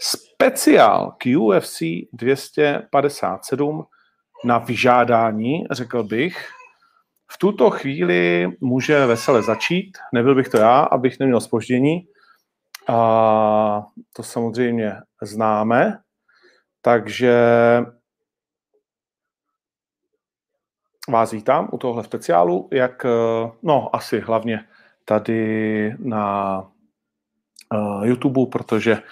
speciál k UFC 257 na vyžádání, řekl bych. V tuto chvíli může vesele začít, nebyl bych to já, abych neměl spoždění. A to samozřejmě známe, takže vás vítám u tohle speciálu, jak, no asi hlavně tady na uh, YouTube, protože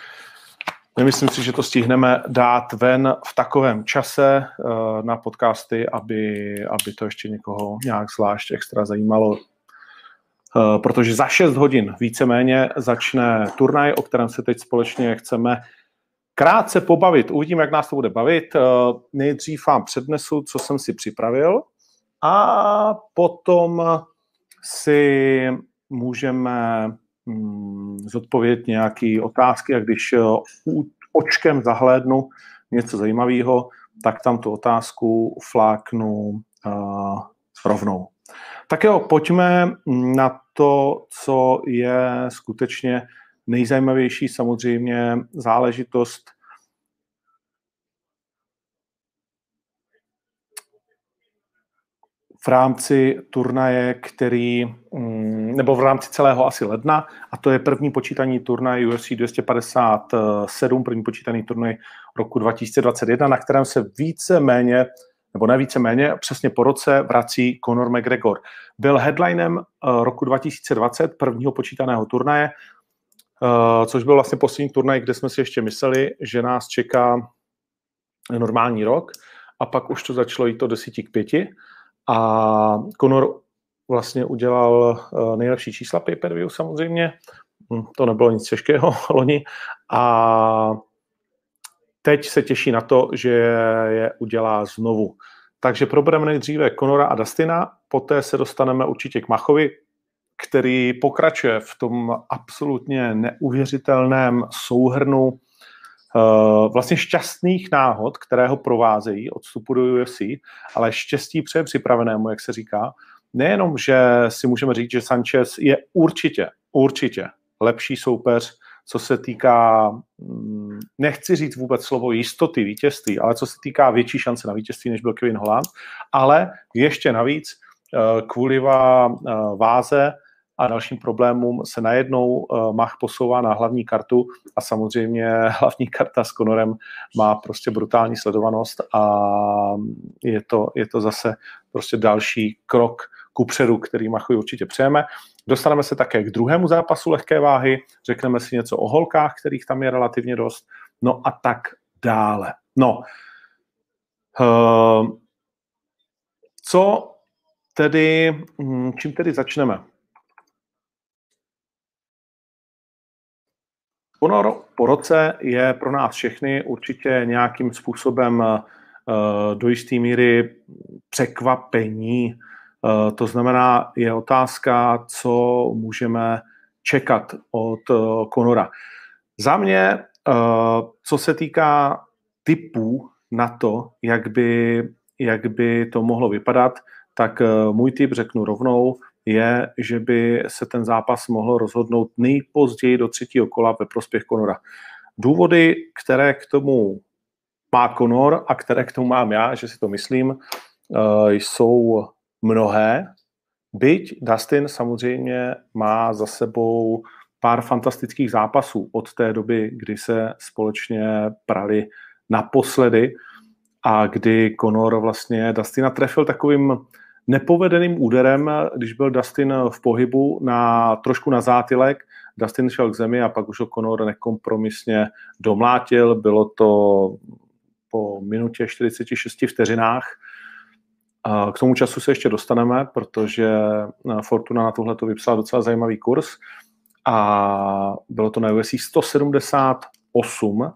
nemyslím si, že to stihneme dát ven v takovém čase uh, na podcasty, aby, aby to ještě někoho nějak zvlášť extra zajímalo. Uh, protože za 6 hodin víceméně začne turnaj, o kterém se teď společně chceme krátce pobavit. Uvidíme, jak nás to bude bavit. Uh, nejdřív vám přednesu, co jsem si připravil a potom si můžeme zodpovědět nějaké otázky a když eh, očkem zahlédnu něco zajímavého, tak tam tu otázku fláknu uh, rovnou. Tak jo, pojďme na to, co je skutečně nejzajímavější samozřejmě záležitost v rámci turnaje, který, mm, nebo v rámci celého asi ledna, a to je první počítaný turnaj UFC 257, první počítaný turnaj roku 2021, na kterém se více méně, nebo ne více méně, přesně po roce vrací Conor McGregor. Byl headlinem eh, roku 2020, prvního počítaného turnaje, eh, což byl vlastně poslední turnaj, kde jsme si ještě mysleli, že nás čeká normální rok, a pak už to začalo jít to 10 k 5 a Conor vlastně udělal eh, nejlepší čísla pay-per-view samozřejmě. Hm, to nebylo nic těžkého loni. A teď se těší na to, že je udělá znovu. Takže probereme nejdříve Conora a Dustina, poté se dostaneme určitě k Machovi, který pokračuje v tom absolutně neuvěřitelném souhrnu uh, vlastně šťastných náhod, které ho provázejí od vstupu do UFC, ale štěstí přeje připravenému, jak se říká. Nejenom, že si můžeme říct, že Sanchez je určitě, určitě lepší soupeř, co se týká, mm, nechci říct vůbec slovo jistoty vítězství, ale co se týká větší šance na vítězství, než byl Kevin Holland, ale ještě navíc eh, kvůli váze a dalším problémům se najednou uh, Mach posouvá na hlavní kartu a samozřejmě hlavní karta s Conorem má prostě brutální sledovanost a je to, je to zase prostě další krok kupředu, který Machovi určitě přejeme. Dostaneme se také k druhému zápasu lehké váhy, řekneme si něco o holkách, kterých tam je relativně dost, no a tak dále. No, uh, co tedy, hm, čím tedy začneme? Honor po roce je pro nás všechny určitě nějakým způsobem uh, do jisté míry překvapení. Uh, to znamená, je otázka, co můžeme čekat od Konora. Za mě, co se týká typů na to, jak by, jak by to mohlo vypadat, tak můj typ řeknu rovnou, je, že by se ten zápas mohl rozhodnout nejpozději do třetího kola ve prospěch Konora. Důvody, které k tomu má Konor a které k tomu mám já, že si to myslím, eh, jsou mnohé. Byť Dustin samozřejmě má za sebou pár fantastických zápasů od té doby, kdy se společně prali naposledy a kdy Conor vlastně Dustina trefil takovým nepovedeným úderem, když byl Dustin v pohybu na, trošku na zátylek, Dustin šel k zemi a pak už ho Conor nekompromisně domlátil. Bylo to po minutě 46 vteřinách. K tomu času se ještě dostaneme, protože Fortuna na tohle to vypsala docela zajímavý kurz a bylo to na USC 178,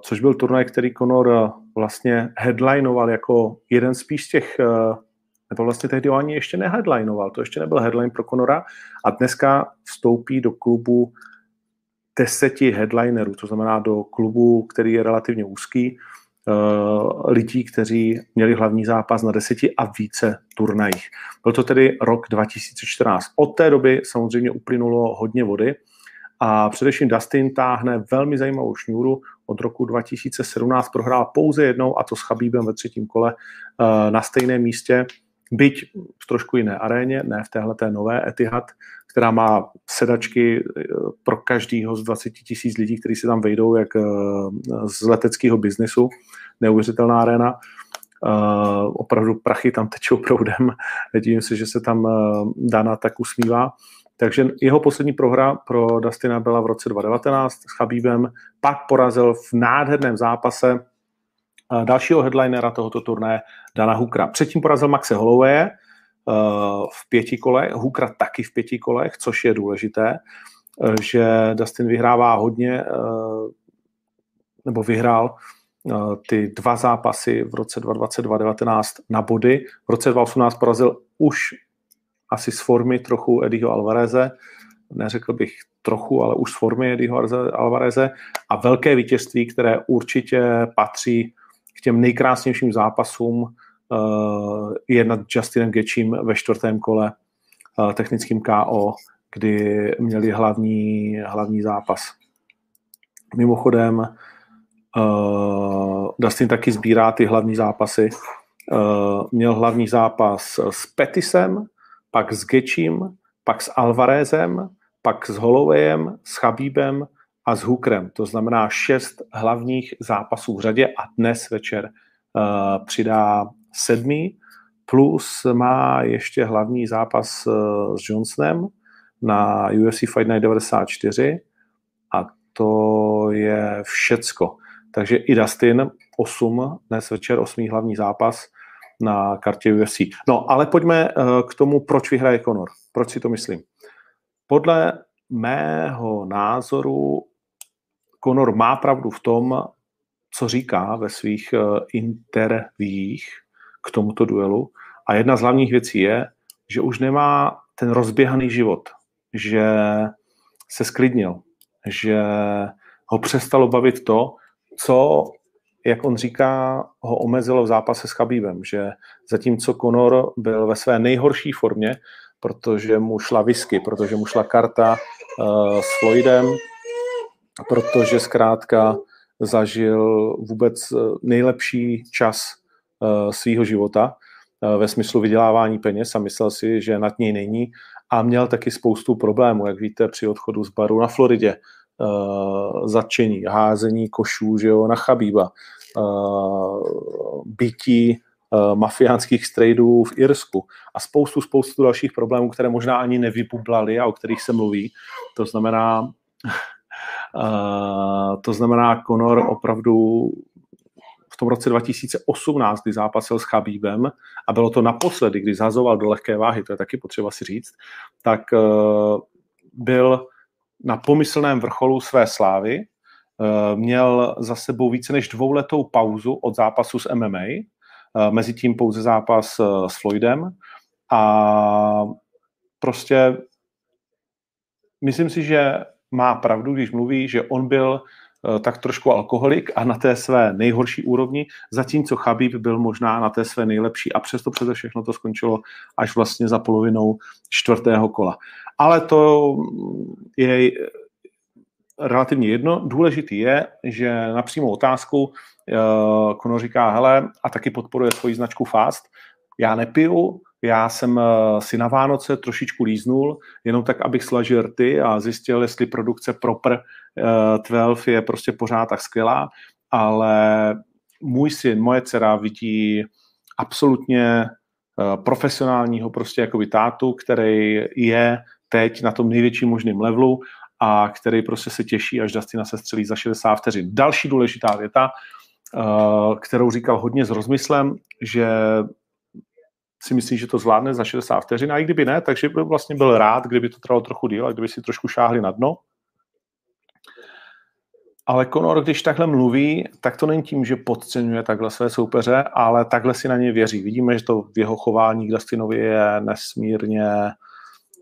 což byl turnaj, který Conor vlastně headlinoval jako jeden spíš z těch, nebo vlastně tehdy ani ještě neheadlinoval, to ještě nebyl headline pro Conora a dneska vstoupí do klubu deseti headlinerů, to znamená do klubu, který je relativně úzký, uh, lidí, kteří měli hlavní zápas na deseti a více turnajích. Byl to tedy rok 2014. Od té doby samozřejmě uplynulo hodně vody a především Dustin táhne velmi zajímavou šňůru. Od roku 2017 prohrál pouze jednou a to s Chabíbem ve třetím kole uh, na stejném místě byť v trošku jiné aréně, ne v téhle nové Etihad, která má sedačky eh, pro každýho z 20 tisíc lidí, kteří se tam vejdou, jak eh, z leteckého biznesu. Neuvěřitelná aréna. Uh, opravdu prachy tam tečou proudem. Nedivím se, že se tam Dana tak usmívá. Takže jeho poslední prohra pro Dustina byla v roce 2019 s Chabíbem, pak porazil v nádherném zápase dalšího headlinera tohoto turné Dana Hukra. Předtím porazil Maxe Holloway eh, v pěti kolech, Hukra taky v pěti kolech, což je důležité, eh, že Dustin vyhrává hodně, eh, nebo vyhrál ty dva zápasy v roce 2022-2019 na body. V roce 2018 porazil už asi z formy trochu Eddieho Alvareze, neřekl bych trochu, ale už z formy Eddieho Alvareze a velké vítězství, které určitě patří těm nejkrásnějším zápasům uh, je nad Justinem Gečím ve čtvrtém kole uh, technickým KO, kdy měli hlavní, hlavní zápas. Mimochodem, uh, Dustin taky sbírá ty hlavní zápasy. Uh, měl hlavní zápas s Petisem, pak s Gečím, pak s Alvarezem, pak s Hollowayem, s Chabíbem a s Hookerem. To znamená šest hlavních zápasů v řadě a dnes večer uh, přidá sedmý, plus má ještě hlavní zápas uh, s Johnsonem na UFC Fight Night 94 a to je všecko. Takže i Dustin 8, dnes večer osmý hlavní zápas na kartě UFC. No, ale pojďme uh, k tomu, proč vyhraje Conor. Proč si to myslím? Podle mého názoru Conor má pravdu v tom, co říká ve svých eh, intervích k tomuto duelu. A jedna z hlavních věcí je, že už nemá ten rozběhaný život, že se sklidnil, že ho přestalo bavit to, co, jak on říká, ho omezilo v zápase s Chabíbem, že zatímco Conor byl ve své nejhorší formě, protože mu šla whisky, protože mu šla karta uh, s Floydem, protože zkrátka zažil vůbec eh, nejlepší čas eh, svého života eh, ve smyslu vydělávání peněz a myslel si, že nad něj není a měl taky spoustu problémů, jak víte, při odchodu z baru na Floridě, zatčení, házení košů že jo, na Chabíba, bytí mafiánských strejdů v Irsku a spoustu, spoustu dalších problémů, které možná ani nevybublaly a o kterých se mluví. To znamená, Uh, to znamená, Conor opravdu v tom roce 2018, kdy zápasil s Chabíbem, a bylo to naposledy, kdy zazoval do lehké váhy, to je taky potřeba si říct, tak uh, byl na pomyslném vrcholu své slávy, uh, měl za sebou více než dvouletou pauzu od zápasu s MMA, mezi tím pouze zápas s Floydem. A prostě myslím si, že má pravdu, když mluví, že on byl eh, tak trošku alkoholik a na té své nejhorší úrovni, zatímco Chabib byl možná na té své nejlepší a přesto přeze všechno to skončilo až vlastně za polovinou čtvrtého kola. Ale to je relativně jedno. Důležitý je, že na přímou otázku uh, Conor říká, hele, a taky podporuje svoji značku Fast, já nepiju, já jsem eh, si na Vánoce trošičku líznul, jenom tak, abych slažil rty a zjistil, jestli produkce Proper 12 eh, je prostě pořád tak skvělá, ale můj syn, moje dcera vidí absolutně eh, profesionálního prostě jako tátu, který je teď na tom největším možném levelu a který prostě se těší, až Justina se střelí za 60 vteřin. Další důležitá věta, kterou říkal hodně s rozmyslem, že si myslí, že to zvládne za 60 vteřin, a i kdyby ne, takže by vlastně byl rád, kdyby to trvalo trochu díl a kdyby si trošku šáhli na dno. ale Conor, když takhle mluví, tak to není tím, že podceňuje takhle své soupeře, ale takhle si na ně věří. Vidíme, že to v jeho chování k Dustinovi je nesmírně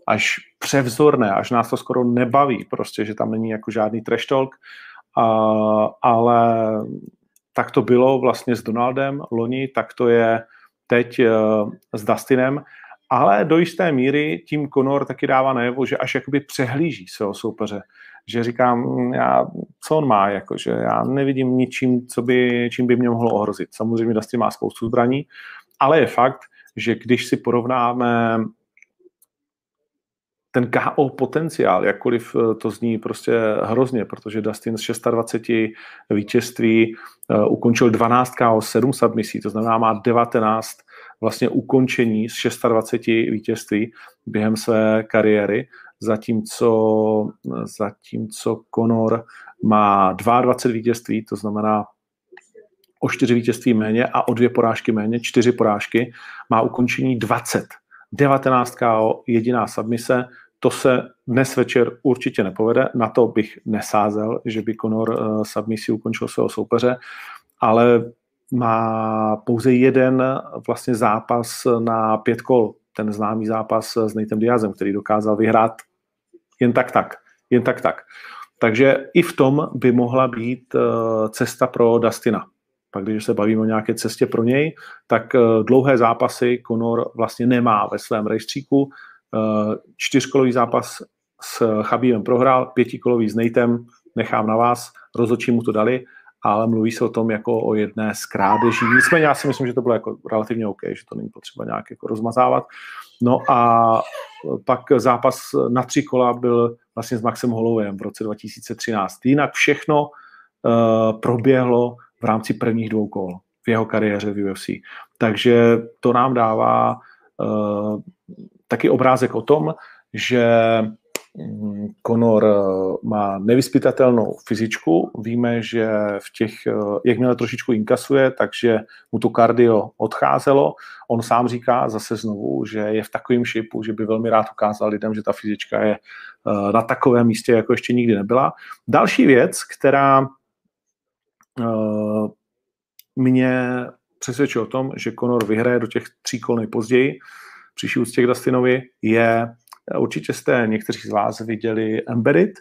až převzorné, až nás to skoro nebaví, prostě, že tam není jako žádný trash talk, a, ale tak to bylo vlastně s Donaldem loni, tak to je teď uh, s Dustinem, ale do jisté míry tím Conor taky dává najevo, že až jakoby přehlíží svého soupeře že říkám, mm, já, co on má, jako, že já nevidím ničím, co by, čím by mě mohlo ohrozit. Samozřejmě Dustin má spoustu zbraní, ale je fakt, že když si porovnáme ten KO potenciál, jakkoliv eh, to zní prostě hrozně, protože Dustin z 26 vítězství uh, ukončil 12 KO, 7 submisí, to znamená má 19 vlastně ukončení z 26 vítězství během své kariéry zatímco, zatímco Conor má 22 vítězství, to znamená o 4 vítězství méně a o dvě porážky méně, 4 porážky, má ukončení 20. 19 KO, jediná submise, to se dnes večer určitě nepovede, na to bych nesázel, že by Conor uh, submisi ukončil svého soupeře, ale má pouze jeden vlastně zápas na pět kol, ten známý zápas s Natem Diazem, který dokázal vyhrát jen tak tak. Jen tak tak. Takže i v tom by mohla být cesta pro Dustina. Pak když se bavíme o nějaké cestě pro něj, tak uh, dlouhé zápasy Conor vlastně nemá ve svém rejstříku. Čtyřkolový zápas s Chabíjem prohrál, pětikolový s Natem, nechám na vás, rozhodčí mu to dali, ale mluví se o tom jako o jedné z krádeží. Nicméně já si myslím, že to bylo jako relativně OK, že to není potřeba nějak jako rozmazávat. No a pak zápas na tři kola byl vlastně s Maxem Hollowayem v roce 2013. Jinak všechno uh, proběhlo v rámci prvních dvou kol v jeho kariéře v UFC. Takže to nám dává uh, taky obrázek o tom, že Conor eh, má nevyspytatelnou fyzičku. Víme, že v těch, eh, jakmile trošičku inkasuje, takže mu to kardio odcházelo. On sám říká zase znovu, že je v takovém šipu, že by velmi rád ukázal lidem, že ta fyzička je eh, na takovém místě, jako ještě nikdy nebyla. Další věc, která mě přesvědčuje o tom, že Conor vyhraje do těch tří kol nejpozději, příští úctě k Dustinovi, je Určitě jste někteří z vás viděli Embedded,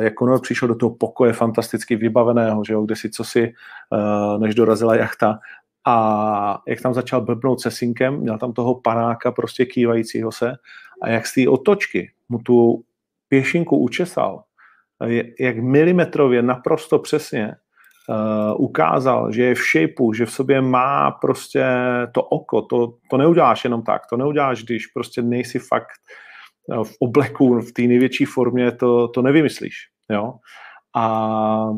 jak Conor přišel do toho pokoje fantasticky vybaveného, že jo, kde si co si, eh, než dorazila jachta, a jak tam začal blbnout se synkem, měl tam toho panáka prostě kývajícího se a jak z té otočky mu tu pěšinku učesal, jak milimetrově naprosto přesně uh, ukázal, že je v shapeu, že v sobě má prostě to oko, to, to neuděláš jenom tak, to neuděláš, když prostě nejsi fakt v obleku, v té největší formě, to, to nevymyslíš. Jo? A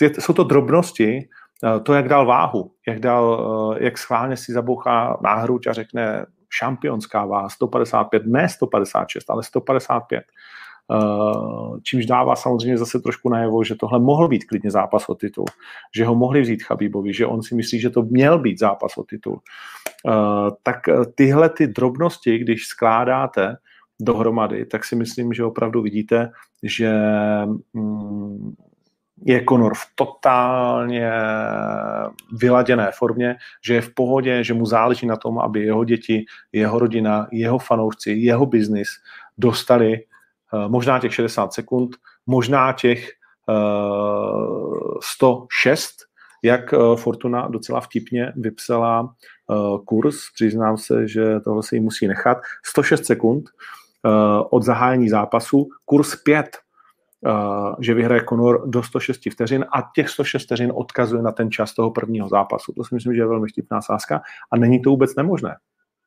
jsou to drobnosti, eh, to, jak dal váhu, jak, dal, eh, jak schválně si zabouchá na hruď a řekne šampionská váha 155, ne 156, ale 155. Eh, čímž dává samozřejmě zase trošku najevo, že tohle mohl být klidně zápas o titul, že ho mohli vzít Chabibovi, že on si myslí, že to měl být zápas o titul. Eh, tak eh, tyhle ty drobnosti, když skládáte dohromady, tak si myslím, že opravdu vidíte, že mm, je Conor v totálně vyladěné formě, že je v pohodě, že mu záleží na tom, aby jeho děti, jeho rodina, jeho fanoušci, jeho biznis dostali možná těch 60 sekund, možná těch 106, eh, jak eh, Fortuna docela vtipně vypsala kurz, přiznám se, že tohle se jí musí nechat, 106 sekund od zahájení zápasu, kurz 5, že vyhraje Conor do 106 vteřin a těch 106 vteřin odkazuje na ten čas toho prvního zápasu. To si myslím, že je velmi vtipná sázka a není to vůbec nemožné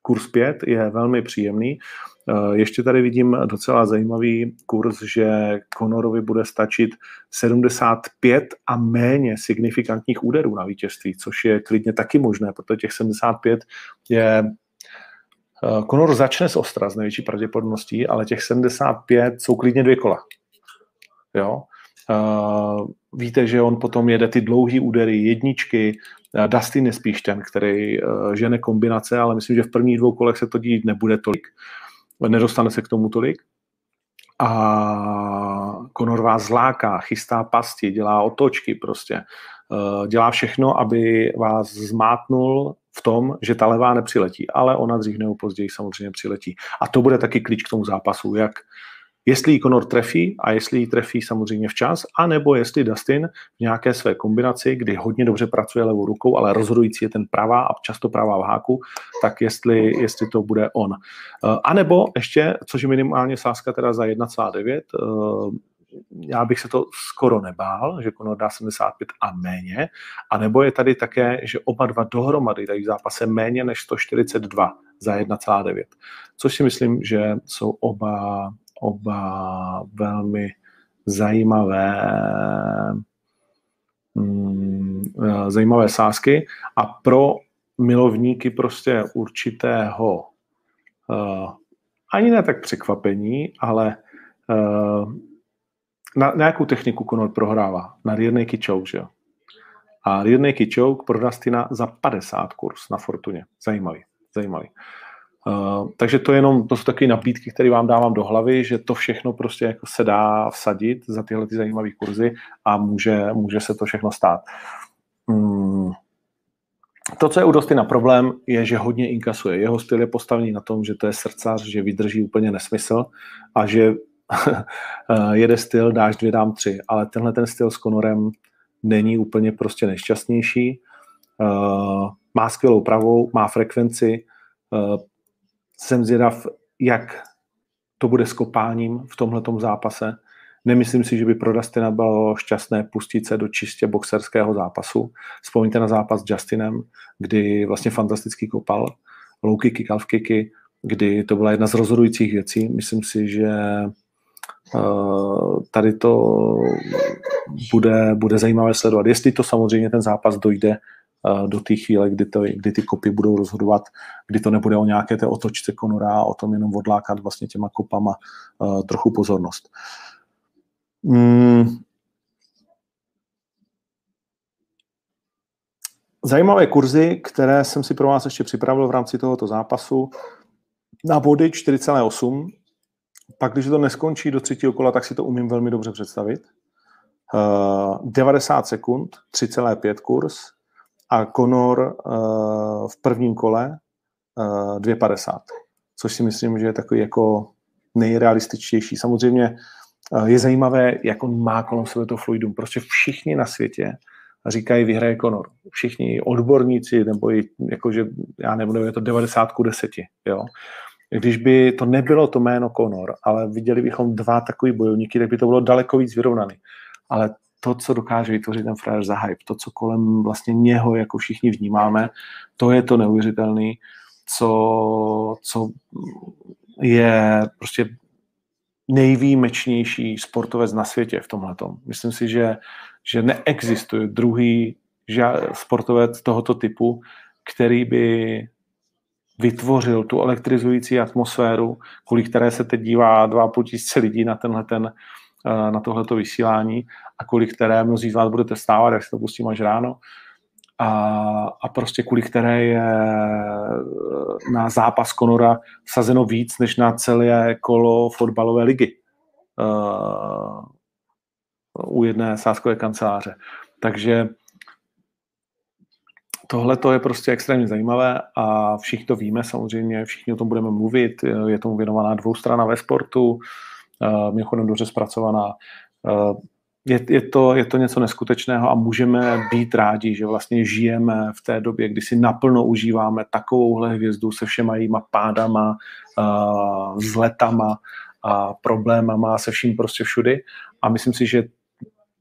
kurz 5 je velmi příjemný. Eh, ještě tady vidím docela zajímavý kurz, že Conorovi bude stačit 75 a méně signifikantních úderů na vítězství, což je klidně taky možné, protože těch 75 je eh, Conor začne z ostra z největší pravděpodobností, ale těch 75 jsou klidně dvě kola. Jo? Uh, víte, že on potom jede ty dlouhé údery, jedničky, Dustin je spíš ten, který žene kombinace, ale myslím, že v prvních dvou kolech se to dít nebude tolik. Nedostane se k tomu tolik. A Conor vás zláká, chystá pasti, dělá otočky prostě. Uh, dělá všechno, aby vás zmátnul v tom, že ta levá nepřiletí, ale ona dřív nebo později samozřejmě přiletí. A to bude taky klíč k tomu zápasu, jak jestli ji Conor trefí a jestli ji trefí samozřejmě včas, anebo jestli Dustin v nějaké své kombinaci, kdy hodně dobře pracuje levou rukou, ale rozhodující je ten pravá a často pravá v háku, tak jestli, jestli to bude on. Uh, a nebo ještě, což je minimálně sázka teda za 1,9, uh, já bych se to skoro nebál, že Conor dá 75 a méně, a nebo je tady také, že oba dva dohromady dají v zápase méně než 142 za 1,9, což si myslím, že jsou oba oba velmi zajímavé mm, eh, zajímavé sázky a pro milovníky prostě určitého uh, ani ne tak překvapení, ale uh, na, na jakou techniku Conor prohrává? Na rear choke, že jo? A rear choke pro Dustina za 50 kurz na Fortuně. Zajímavý, zajímavý. Uh, takže to jenom, to jsou takové nabídky, které vám dávám do hlavy, že to všechno prostě jako se dá vsadit za tyhle ty zajímavé kurzy a může, může se to všechno stát. Um, to, co je u Dosti na problém, je, že hodně inkasuje. Jeho styl je postavený na tom, že to je srdcař, že vydrží úplně nesmysl a že jede styl, dáš dvě, dám tři. Ale tenhle ten styl s Conorem není úplně prostě nejšťastnější. Uh, má skvělou pravou, má frekvenci, uh, jsem zvědav, jak to bude s kopáním v tomhletom zápase. Nemyslím si, že by pro Dustina bylo šťastné pustit se do čistě boxerského zápasu. Vzpomeňte na zápas s Justinem, kdy vlastně fantasticky kopal, low kicky, calf kicky, kdy to byla jedna z rozhodujících věcí. Myslím si, že uh, tady to bude, bude zajímavé sledovat. Jestli to samozřejmě ten zápas dojde do té chvíle, kdy, to, kdy ty kopy budou rozhodovat, kdy to nebude o nějaké té otočce konora a o tom jenom odlákat vlastně těma kopama trochu pozornost. Mm. Zajímavé kurzy, které jsem si pro vás ještě připravil v rámci tohoto zápasu. Na body 4,8. Pak, když to neskončí do třetího kola, tak si to umím velmi dobře představit. Uh, 90 sekund, 3,5 kurz, a Conor uh, v prvním kole uh, eh, 2,50, což si myslím, že je takový jako nejrealističtější. Samozřejmě uh, je zajímavé, jak on má kolem sebe to fluidum. Prostě všichni na světě říkají, vyhraje Conor. Všichni odborníci, nebo i, jakože, já nebudu, je to 90 ku 10, jo. Když by to nebylo to jméno Conor, ale viděli bychom dva takový bojovníky, tak by to bylo daleko víc vyrovnaný. Ale to, co dokáže vytvořit ten frajer za hype, to, co kolem vlastně něho jako všichni vnímáme, to je to neuvěřitelné, co, co je prostě nejvýjimečnější sportovec na světě v tomhle. Myslím si, že, že neexistuje druhý sportovec tohoto typu, který by vytvořil tu elektrizující atmosféru, kvůli které se teď dívá 2,5 tisíce lidí na tenhle ten na tohleto vysílání a kvůli které mnozí z vás budete stávat, jak se to pustím až ráno. A, a prostě kvůli které je eh, na zápas Konora vsazeno víc, než na celé kolo fotbalové ligy uh, u jedné sáskové kanceláře. Takže tohle to je prostě extrémně zajímavé a všichni to víme samozřejmě, všichni o tom budeme mluvit, je tomu věnovaná dvoustrana ve sportu, mimochodem dobře zpracovaná. Uh, je, je, to, je to něco neskutečného a můžeme být rádi, že vlastně žijeme v té době, kdy si naplno užíváme takovouhle hvězdu se všema jejíma pádama, uh, vzletama a problémama, se vším prostě všudy. A myslím si, že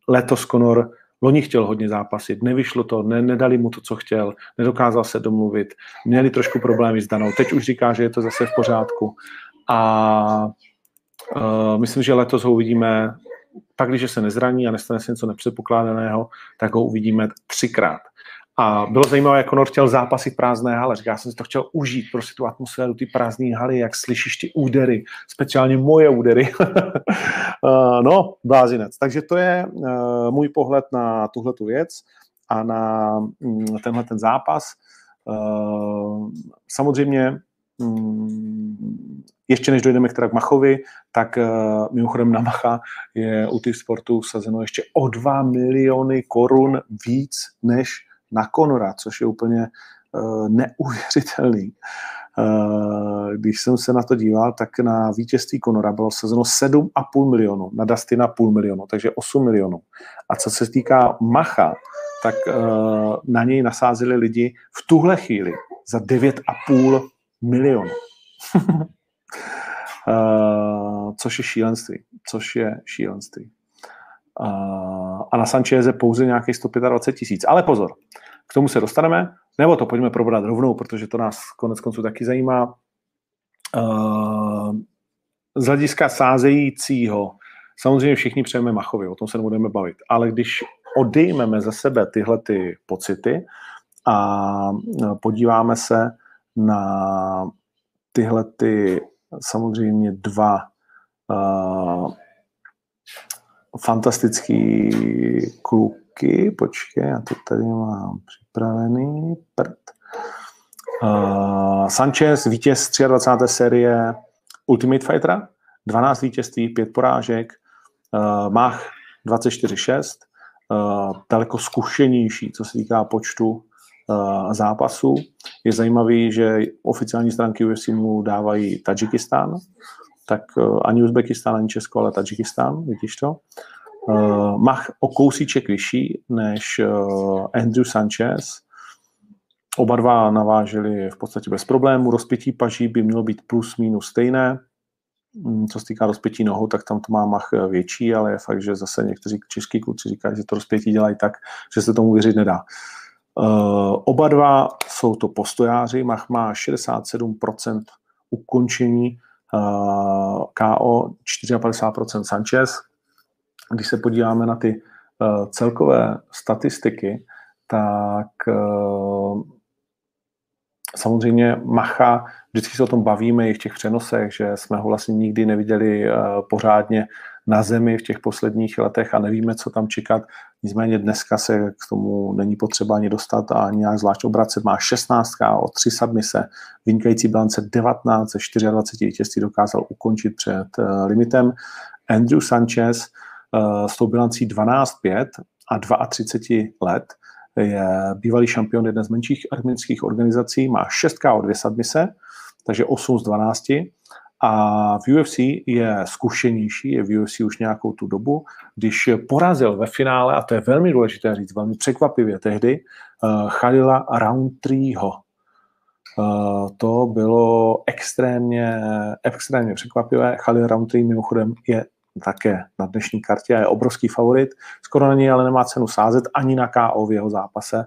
letos Conor Loni chtěl hodně zápasit, nevyšlo to, ne, nedali mu to, co chtěl, nedokázal se domluvit, měli trošku problémy s Danou. Teď už říká, že je to zase v pořádku. A Uh, myslím, že letos ho uvidíme, pak když se nezraní a nestane se něco nepředpokládaného, tak ho uvidíme třikrát. A bylo zajímavé, jak Conor chtěl zápasit prázdné hale. Říká, jsem si to chtěl užít, prostě tu atmosféru, ty prázdné haly, jak slyšíš ty údery, speciálně moje údery. uh, no, blázinec. Takže to je uh, můj pohled na tuhle tu věc a na um, tenhle ten zápas. Samozřejmě mm, ještě než dojdeme k k Machovi, tak uh, mimochodem na Macha je u těch sportů sazeno ještě o 2 miliony korun víc než na Konora, což je úplně uh, neuvěřitelný. Uh, když jsem se na to díval, tak na vítězství Konora bylo sazeno 7,5 milionu, na Dustina půl milionu, takže 8 milionů. A co se týká Macha, tak na něj nasázeli lidi v tuhle chvíli za 9,5 milionů. uh, což je šílenství. Což je šílenství. Uh, a na Sanchez je pouze nějakých 125 tisíc. Ale pozor, k tomu se dostaneme, nebo to pojďme probrat rovnou, protože to nás konec konců taky zajímá. Uh, z hlediska sázejícího, samozřejmě všichni přejeme Machovi, o tom se nebudeme bavit, ale když odejmeme ze sebe tyhle ty pocity a podíváme se na tyhle ty samozřejmě dva uh, fantastický kluky. Počkej, já to tady mám připravený. Prd. Uh, Sanchez, vítěz 23. série Ultimate Fightera, 12 vítězství, 5 porážek, uh, Mach 24-6, uh, daleko zkušenější, co se týká počtu zápasů. Je zajímavý, že oficiální stránky UFC mu dávají Tadžikistán, tak uh, ani Uzbekistán, ani Česko, ale Tadžikistán, vidíš to. Uh, Mach o kousíček vyšší než uh, Andrew Sanchez. Oba dva naváželi v podstatě bez problému. Rozpětí paží by mělo být plus minus stejné. Mm, co se týká rozpětí nohou, tak tam to má Mach větší, ale je fakt, že zase někteří český kluci říkají, že to rozpětí dělají tak, že se tomu věřit nedá. Uh, oba dva jsou to postojáři, Mach má 67% ukončení uh, KO, 54% Sanchez. Když se podíváme na ty uh, celkové statistiky, tak samozřejmě Macha, vždycky se o tom bavíme i v těch přenosech, že jsme ho vlastně nikdy neviděli pořádně na zemi v těch posledních letech a nevíme, co tam čekat. Nicméně dneska se k tomu není potřeba ani dostat a nějak zvlášť obracet. Má 16 o 3 submise, vynikající bilance 19 ze 24 vítězství dokázal ukončit před uh, limitem. Andrew Sanchez uh, s tou bilancí 12-5 a 32 let je bývalý šampion jedné z menších arménských organizací, má 6 o 2 submise, takže 8 z 12 a v UFC je zkušenější, je v UFC už nějakou tu dobu, když porazil ve finále, a to je velmi důležité říct, velmi překvapivě tehdy, uh, Khalila Roundtreeho. Uh, to bylo extrémně, extrémně překvapivé. Khalil Roundtree mimochodem je také na dnešní kartě a je obrovský favorit. Skoro na něj ale nemá cenu sázet ani na KO v jeho zápase,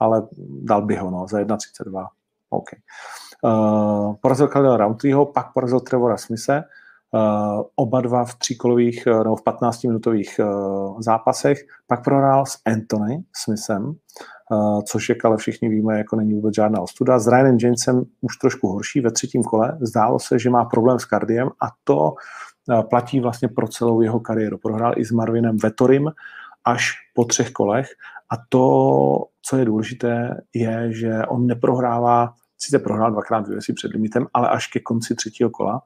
ale dal by ho no, za 1,32. Okay. Uh, porazil Khalila Roundtreeho, pak porazil Trevora Smise, uh, oba dva v tříkolových uh, nebo v 15-minutových uh, zápasech, pak prohrál s Anthony Smithem, což jak ale všichni víme, jako není vůbec žádná ostuda. S Ryanem Jamesem už trošku horší ve třetím kole. Zdálo se, že má problém s kardiem a to platí vlastně pro celou jeho kariéru. Prohrál i s Marvinem Vettorim až po třech kolech a to, co je důležité, je, že on neprohrává sice prohrál dvakrát UFC před limitem, ale až ke konci třetího kola,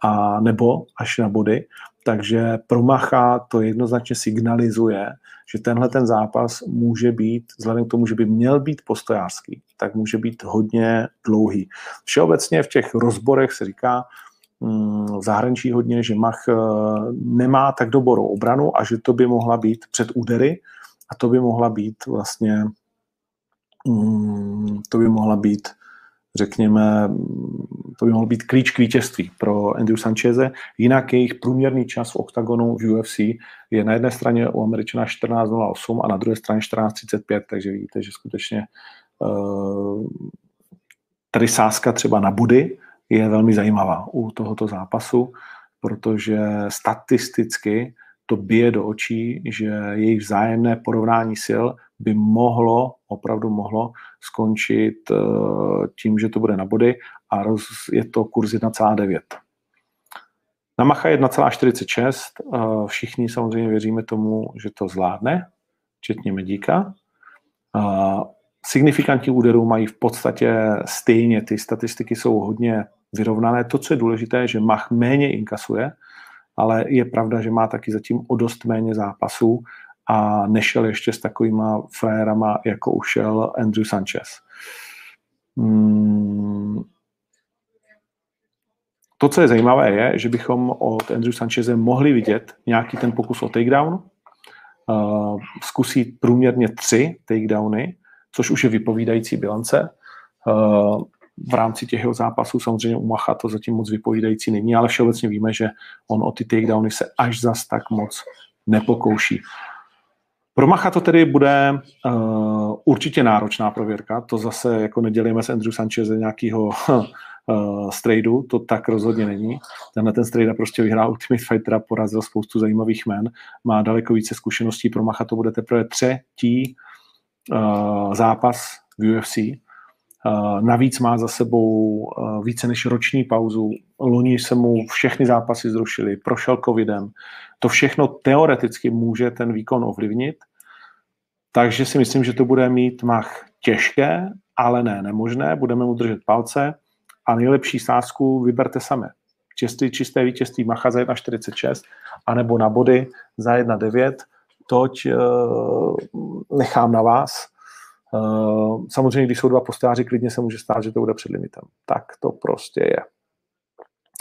a nebo až na body. Takže pro Macha to jednoznačně signalizuje, že tenhle ten zápas může být, vzhledem k tomu, že by měl být postojářský, tak může být hodně dlouhý. Všeobecně v těch rozborech se říká, mm, v zahraničí hodně, že Mach eh, nemá tak dobrou obranu a že to by mohla být před údery a to by mohla být vlastně mm, to by mohla být řekněme, to by mohl být klíč k vítězství pro Andrew Sancheze. Jinak jejich průměrný čas v oktagonu v UFC je na jedné straně u Američana 14.08 a na druhé straně 14.35, takže vidíte, že skutečně uh, tady sázka třeba na budy je velmi zajímavá u tohoto zápasu, protože statisticky to bije do očí, že jejich vzájemné porovnání sil by mohlo, opravdu mohlo skončit eh, tím, že to bude na body a je to kurz 1,9. Na Macha 1,46. Eh, všichni samozřejmě věříme tomu, že to zvládne, včetně Medíka. Eh, signifikantní úderů mají v podstatě stejně. Ty statistiky jsou hodně vyrovnané. To, co je důležité, je, že Mach méně inkasuje, ale je pravda, že má taky zatím o dost méně zápasů a nešel ještě s takovýma frajerama, jako ušel Andrew Sanchez. Hmm. To, co je zajímavé, je, že bychom od Andrew Sancheze mohli vidět nějaký ten pokus o takedown, uh, průměrně tři takedowny, což už je vypovídající bilance. Uh, v rámci těch jeho zápasů samozřejmě u Macha to zatím moc vypovídající není, ale všeobecně víme, že on o ty takedowny se až zas tak moc nepokouší. Pro Macha to tedy bude uh, určitě náročná prověrka, to zase jako nedělíme s Andrew Sanchez nějakého uh, strejdu, to tak rozhodně není. Tenhle ten strejda prostě vyhrál Ultimate Fightera, porazil spoustu zajímavých men, má daleko více zkušeností, pro Macha to bude teprve třetí uh, zápas v UFC, Uh, navíc má za sebou uh, více než roční pauzu. Loni se mu všechny zápasy zrušily, prošel covidem. To všechno teoreticky může ten výkon ovlivnit, takže si myslím, že to bude mít Mach těžké, ale ne nemožné. Budeme mu držet palce a nejlepší sázku vyberte sami. Čistý, čisté vítězství Macha za 1,46 anebo na body za 1,9. Toť uh, nechám na vás Uh, samozřejmě, když jsou dva postáři, klidně se může stát, že to bude před limitem. Tak to prostě je.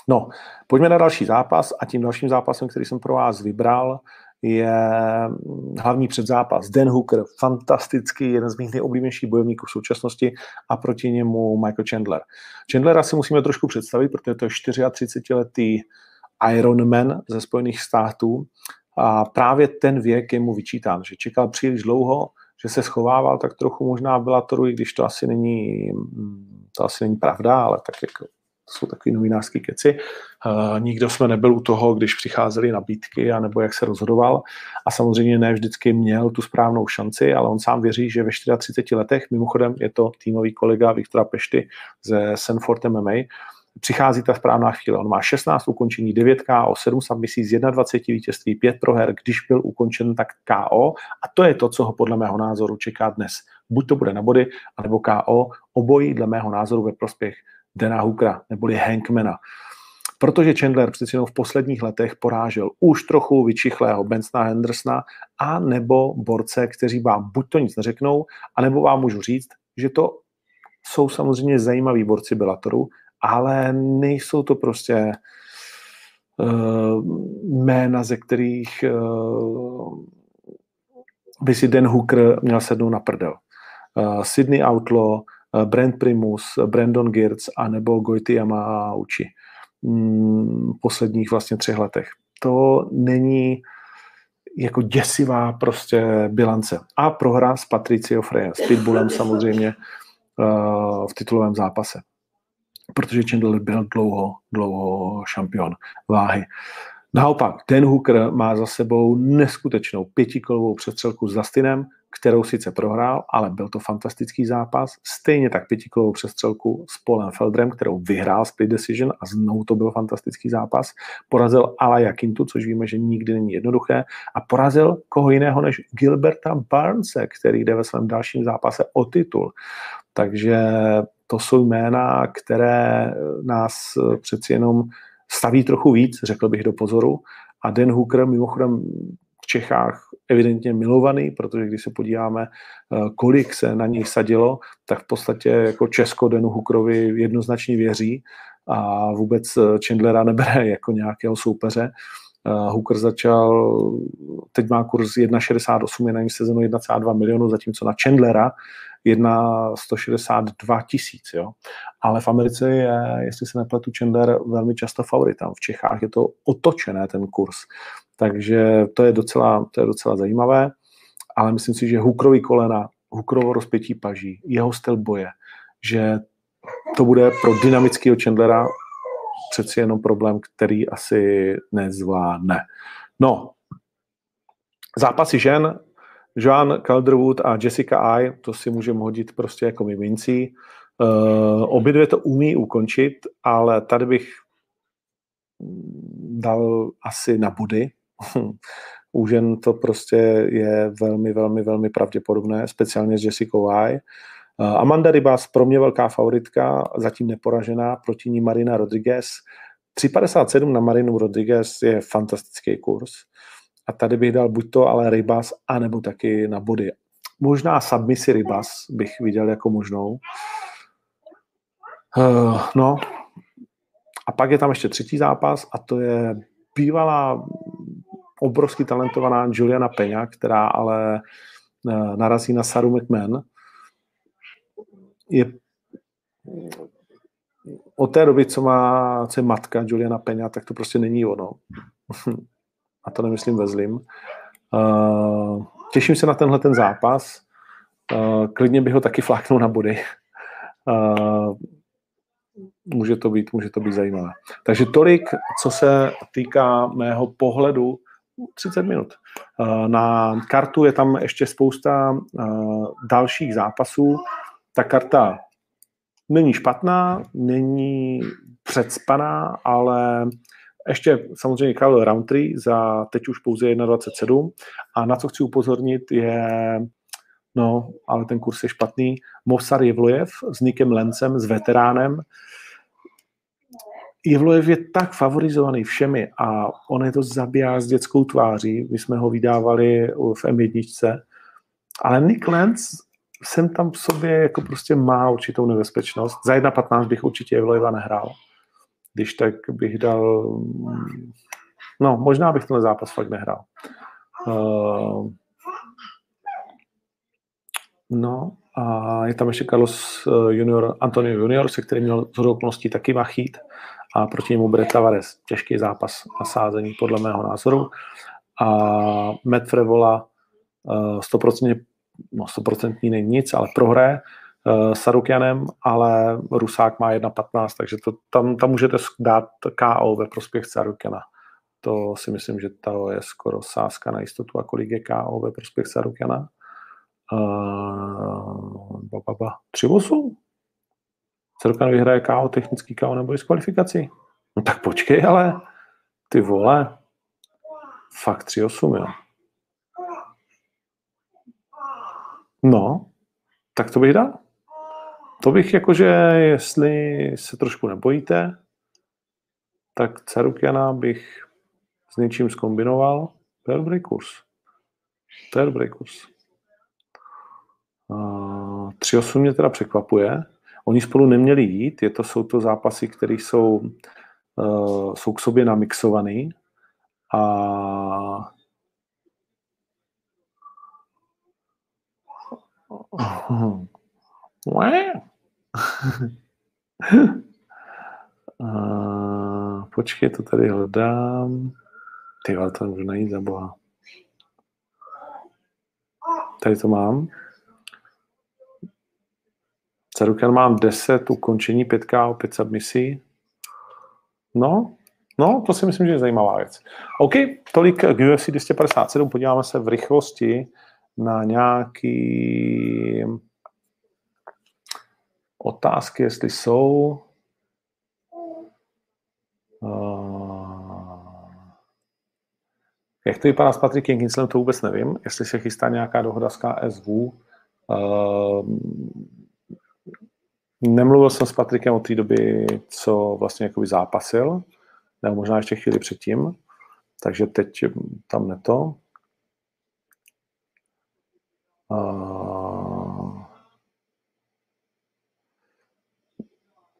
No, pojďme na další zápas a tím dalším zápasem, který jsem pro vás vybral, je hlavní předzápas. Dan Hooker, fantastický, jeden z mých nejoblíbenějších bojovníků v současnosti a proti němu Michael Chandler. Chandlera si musíme trošku představit, protože to je 34-letý Ironman ze Spojených států a právě ten věk je mu vyčítán, že čekal příliš dlouho, že se schovával tak trochu možná v Bellatoru, i když to asi není, mm, to asi není pravda, ale tak jako to jsou takový novinářský keci. Uh, nikdo jsme nebyl u toho, když přicházely nabídky, anebo jak se rozhodoval. A samozřejmě ne vždycky měl tu správnou šanci, ale on sám věří, že ve 34 letech, mimochodem je to týmový kolega Viktora Pešty ze Sanford MMA, přichází ta správná chvíle. On má 16 ukončení, 9 KO, 7 submisí z 21 vítězství, 5 proher, když byl ukončen, tak KO. A to je to, co ho podle mého názoru čeká dnes. Buď to bude na body, anebo KO. Obojí dle mého názoru ve prospěch Dana Hookera, neboli Hankmana. Protože Chandler přeci jenom v posledních letech porážel už trochu vyčichlého Bensona Hendersona a nebo borce, kteří vám buď to nic neřeknou, anebo vám můžu říct, že to jsou samozřejmě zajímaví borci Bellatoru, ale nejsou to prostě uh, jména, ze kterých uh, by si Den Hooker měl sednout na prdel. Uh, Sydney Outlaw, uh, Brent Primus, Brandon Girtz a nebo Goiti Yamauchi mm, v posledních vlastně třech letech. To není jako děsivá prostě bilance. A prohra s Patricio Freya, s Pitbullem samozřejmě uh, v titulovém zápase protože Chandler byl dlouho, dlouho šampion váhy. Naopak, Dan Hooker má za sebou neskutečnou pětikolovou přestřelku s Dustinem, kterou sice prohrál, ale byl to fantastický zápas. Stejně tak pětikolovou přestřelku s Polem Feldrem, kterou vyhrál split decision a znovu to byl fantastický zápas. Porazil Ala Jakintu, což víme, že nikdy není jednoduché. A porazil koho jiného než Gilberta Barnese, který jde ve svém dalším zápase o titul. Takže to jsou jména, které nás přeci jenom staví trochu víc, řekl bych, do pozoru. A Den Hooker mimochodem Čechách evidentně milovaný, protože když se podíváme, kolik se na něj sadilo, tak v podstatě jako Česko Denu Hookerovi jednoznačně věří a vůbec Chandlera nebere jako nějakého soupeře. Hooker začal, teď má kurz 1,68, je na ní sezonu 1,2 milionu, zatímco na Chandlera 1,162 tisíc. Jo? Ale v Americe je, jestli se nepletu, Chandler velmi často favoritám. V Čechách je to otočené ten kurz. Takže to je docela, to je docela zajímavé. Ale myslím si, že Hookerovi kolena, Hookerovo rozpětí paží, jeho styl boje, že to bude pro dynamického Chandlera přeci jenom problém, který asi nezvládne. No, zápasy žen, Joan Calderwood a Jessica Ai, to si můžeme hodit prostě jako mimincí. Uh, obě dvě to umí ukončit, ale tady bych dal asi na body. U žen to prostě je velmi, velmi, velmi pravděpodobné, speciálně s Jessica Wai. Amanda Ribas, pro mě velká favoritka, zatím neporažená, proti ní Marina Rodriguez. 3,57 na Marinu Rodriguez je fantastický kurz. A tady bych dal buď to ale Ribas, anebo taky na body. Možná submisi Ribas bych viděl jako možnou. Uh, no. A pak je tam ještě třetí zápas a to je bývalá obrovsky talentovaná Juliana Peňa, která ale uh, narazí na Saru McMahon. Je od té doby, co má co je matka Juliana Peňa, tak to prostě není ono. a to nemyslím ve zlým. Uh, těším se na tenhle ten zápas. Uh, klidně bych ho taky fláknul na body. Může to být, může to být zajímavé. Takže tolik, co se týká mého pohledu 30 minut. Na kartu je tam ještě spousta dalších zápasů. Ta karta není špatná, není předspaná, ale ještě samozřejmě Kyle Roundtree za teď už pouze 1,27 a na co chci upozornit je, no, ale ten kurz je špatný, Mosar Jevlojev s Nikem Lencem, s veteránem. Jevlojev je tak favorizovaný všemi a on je to zabíjá s dětskou tváří. My jsme ho vydávali v M1, ale Nick Lenz jsem tam v sobě jako prostě má určitou nebezpečnost. Za 1.15 bych určitě Evlojeva nehrál. Když tak bych dal... No, možná bych tenhle zápas fakt nehrál. Uh, no, a je tam ještě Carlos eh, junior, Antonio Junior, se kterým měl z okolností taky machít a proti němu bude Tavares. Těžký zápas na sázení, podle mého názoru. A Matt Frevola 100% eh, no 100% není nic, ale prohraje uh, s Sarukianem, ale Rusák má 1.15, takže to, tam, tam můžete dát KO ve prospěch Sarukiana. To si myslím, že to je skoro sázka na jistotu a kolik je KO ve prospěch Sarukiana. Uh, ba, ba, ba. 3-8? Sarukian vyhraje KO, technický KO nebo diskvalifikaci? No tak počkej, ale ty vole, fakt 3-8, jo. No, tak to bych dal. To bych jakože, jestli se trošku nebojíte, tak Carukiana bych s něčím zkombinoval. To je dobrý kurz. To je dobrý kurz. Uh, 3-8 mě teda překvapuje. Oni spolu neměli jít, je to, jsou to zápasy, které jsou, uh, jsou k sobě namixované a uh, počkej, to tady hledám. Ty ale to můžu najít za boha. Tady to mám. Carukan mám 10, ukončení 5K, 5 submisí. No, no, to si myslím, že je zajímavá věc. OK, tolik k UFC 257, podíváme se v rychlosti na nějaký otázky, jestli jsou. Uh, jak to vypadá s Patrikem Kinslem, to vůbec nevím. Jestli se chystá nějaká dohoda s KSV. Nemluvil jsem s Patrikem od té doby, co vlastně jakoby zápasil, nebo možná ještě chvíli předtím, takže teď tam neto.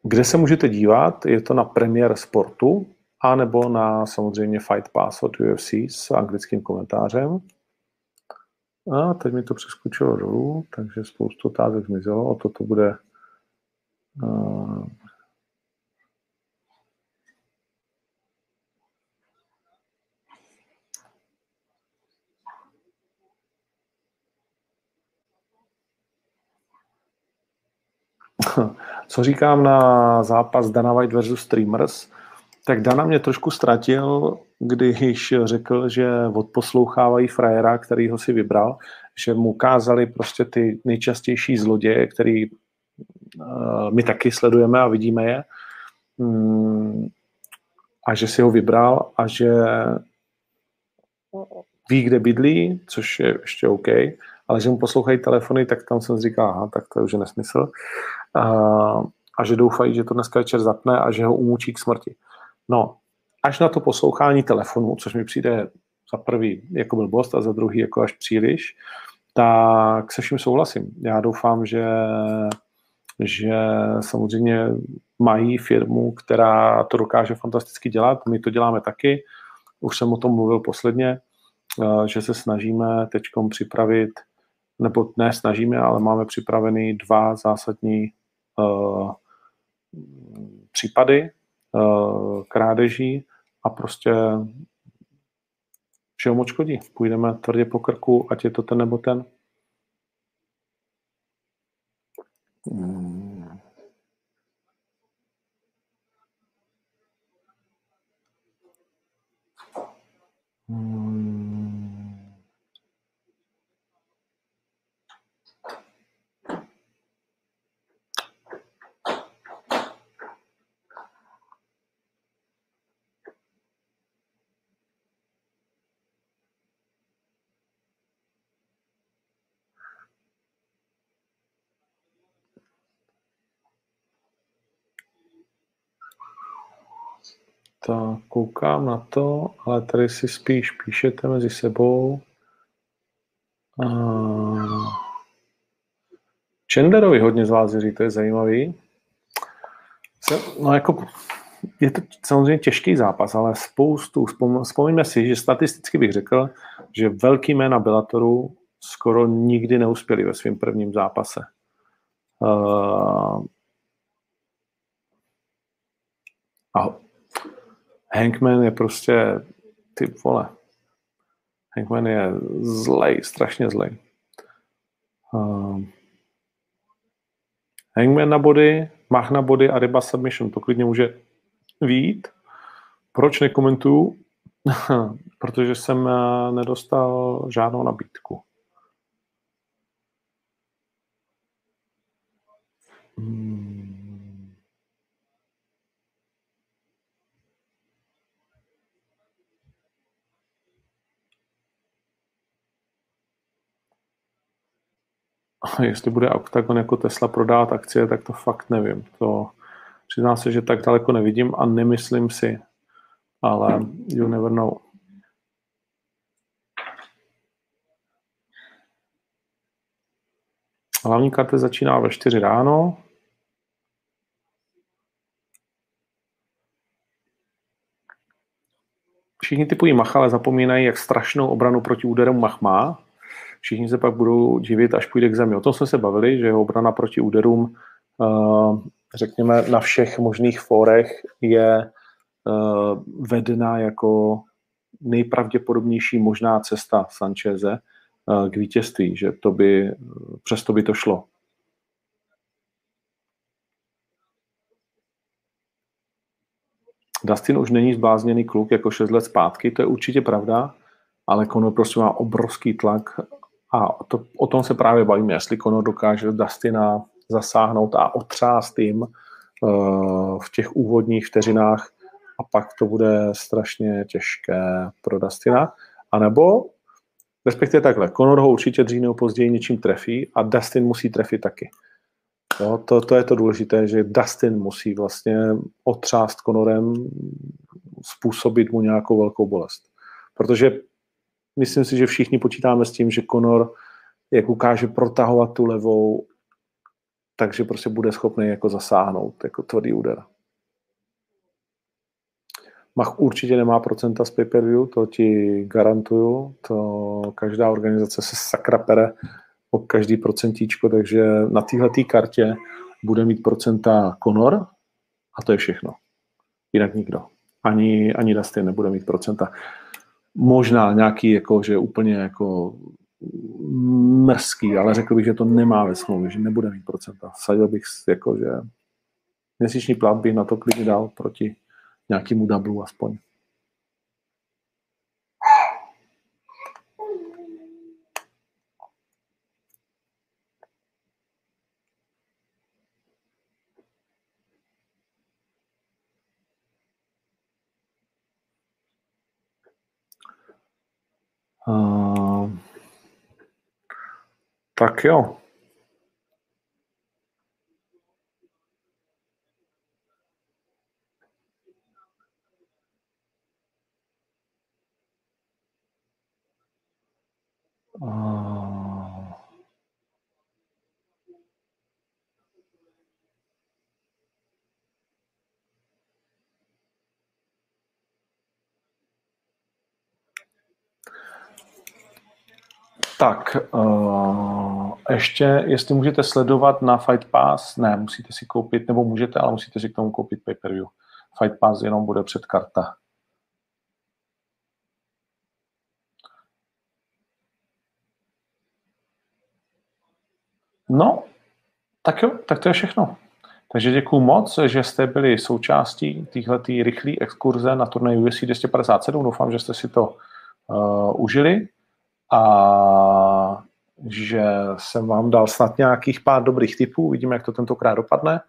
Kde se můžete dívat? Je to na Premier Sportu, anebo na samozřejmě Fight Pass od UFC s anglickým komentářem. A teď mi to přeskočilo dolů, takže spoustu otázek zmizelo. O to to bude Co říkám na zápas Dana White versus Streamers, tak Dana mě trošku ztratil, když řekl, že odposlouchávají frajera, který ho si vybral, že mu ukázali prostě ty nejčastější zloděje, který my taky sledujeme a vidíme je, mm, a že si ho vybral a že ví, kde bydlí, což je ještě OK, ale že mu poslouchají telefony, tak tam jsem říkal, aha, tak to už je nesmysl. A, a že doufají, že to dneska večer zapne a že ho umučí k smrti. No, až na to poslouchání telefonu, což mi přijde za prvý jako blbost a za druhý jako až příliš, tak se vším souhlasím. Já doufám, že, že samozřejmě mají firmu, která to dokáže fantasticky dělat. My to děláme taky. Už jsem o tom mluvil posledně, eh, že se snažíme teď připravit, nebo ne snažíme, ale máme připravený dva zásadní uh, případy uh, krádeží a prostě všeho moc škodí. Půjdeme tvrdě po krku, ať je to ten nebo ten. Hmm. Hmm. Tak, koukám na to, ale tady si spíš píšete mezi sebou. Uh, Chandlerovi hodně z vás věří, to je zajímavý. No jako, je to samozřejmě těžký zápas, ale spoustu, vzpomeňme si, že statisticky bych řekl, že velký jména Bellatoru skoro nikdy neuspěli ve svém prvním zápase. A Hankman je prostě, ty vole, Hankman je zlej, strašně zlej. Uh, Hangman na body, Mach na body a Ryba submission, to klidně může výjít. Proč nekomentuju? Protože jsem eh, nedostal žádnou nabídku. Hmm. A jestli bude Octagon jako Tesla prodávat akcie, tak to fakt nevím. To přiznám se, že tak daleko nevidím a nemyslím si, ale you never know. Hlavní karta začíná ve 4 ráno. Všichni typují Mach, ale zapomínají, jak strašnou obranu proti úderům Mach má všichni se pak budou divit, až půjde k zemi. O tom jsme se bavili, že obrana proti úderům, eh, řekněme, na všech možných fórech je eh, vedena jako nejpravděpodobnější možná cesta Sancheze eh, k vítězství, že to by, přesto by to šlo. Dustin už není zblázněný kluk jako 6 let zpátky, to je určitě pravda, ale Conor prostě má obrovský tlak a to, o tom se právě bavíme, jestli Conor dokáže Dustina zasáhnout a otřást jim uh, v těch úvodních vteřinách a pak to bude strašně těžké pro Dustina. A nebo, respektive takhle, Conor ho určitě dřív nebo později něčím trefí a Dustin musí trefit taky. Jo, to, to je to důležité, že Dustin musí vlastně otřást Conorem, způsobit mu nějakou velkou bolest. Protože myslím si, že všichni počítáme s tím, že Conor jak ukáže protahovat tu levou, takže prostě bude schopný jako zasáhnout, jako tvrdý úder. Mach určitě nemá procenta z pay-per-view, to ti garantuju. To každá organizace se sakra pere o každý procentíčko, takže na téhle kartě bude mít procenta Conor a to je všechno. Jinak nikdo. Ani, ani Dustin nebude mít procenta možná nějaký jako, že úplně jako mrzký, ale řekl bych, že to nemá ve smlouvě, že nebude mít procenta. Sadil bych jako, že měsíční plat bych na to klidně dal proti nějakému dublu aspoň. Uh, tak Tak, uh, ještě, jestli můžete sledovat na Fight Pass, ne, musíte si koupit, nebo můžete, ale musíte si k tomu koupit pay-per-view. Fight Pass jenom bude před karta. No, tak jo, tak to je všechno. Takže děkuji moc, že jste byli součástí téhleté rychlé exkurze na turnaj UFC 257. Doufám, že jste si to uh, užili a že jsem vám dal snad nějakých pár dobrých tipů. Uvidíme, jak to tentokrát dopadne.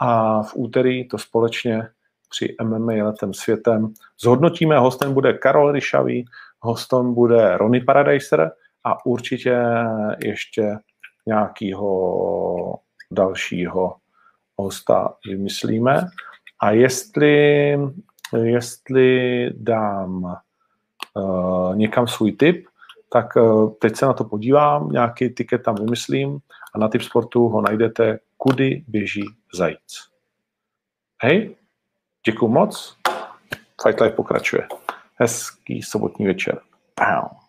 A v úterý to společně při MMA letem světem zhodnotíme. Hostem bude Karol Ryšavý, hostem bude Ronnie Paradiser a určitě ještě nějakého dalšího hosta vymyslíme. A jestli, jestli dám uh, někam svůj tip, tak uh, teď se na to podívám, nějaký tiket tam vymyslím a na tip sportu ho najdete, kudy běží zajíc. Hej, děkuji moc, Fight Life pokračuje. Hezký sobotní večer. Pow.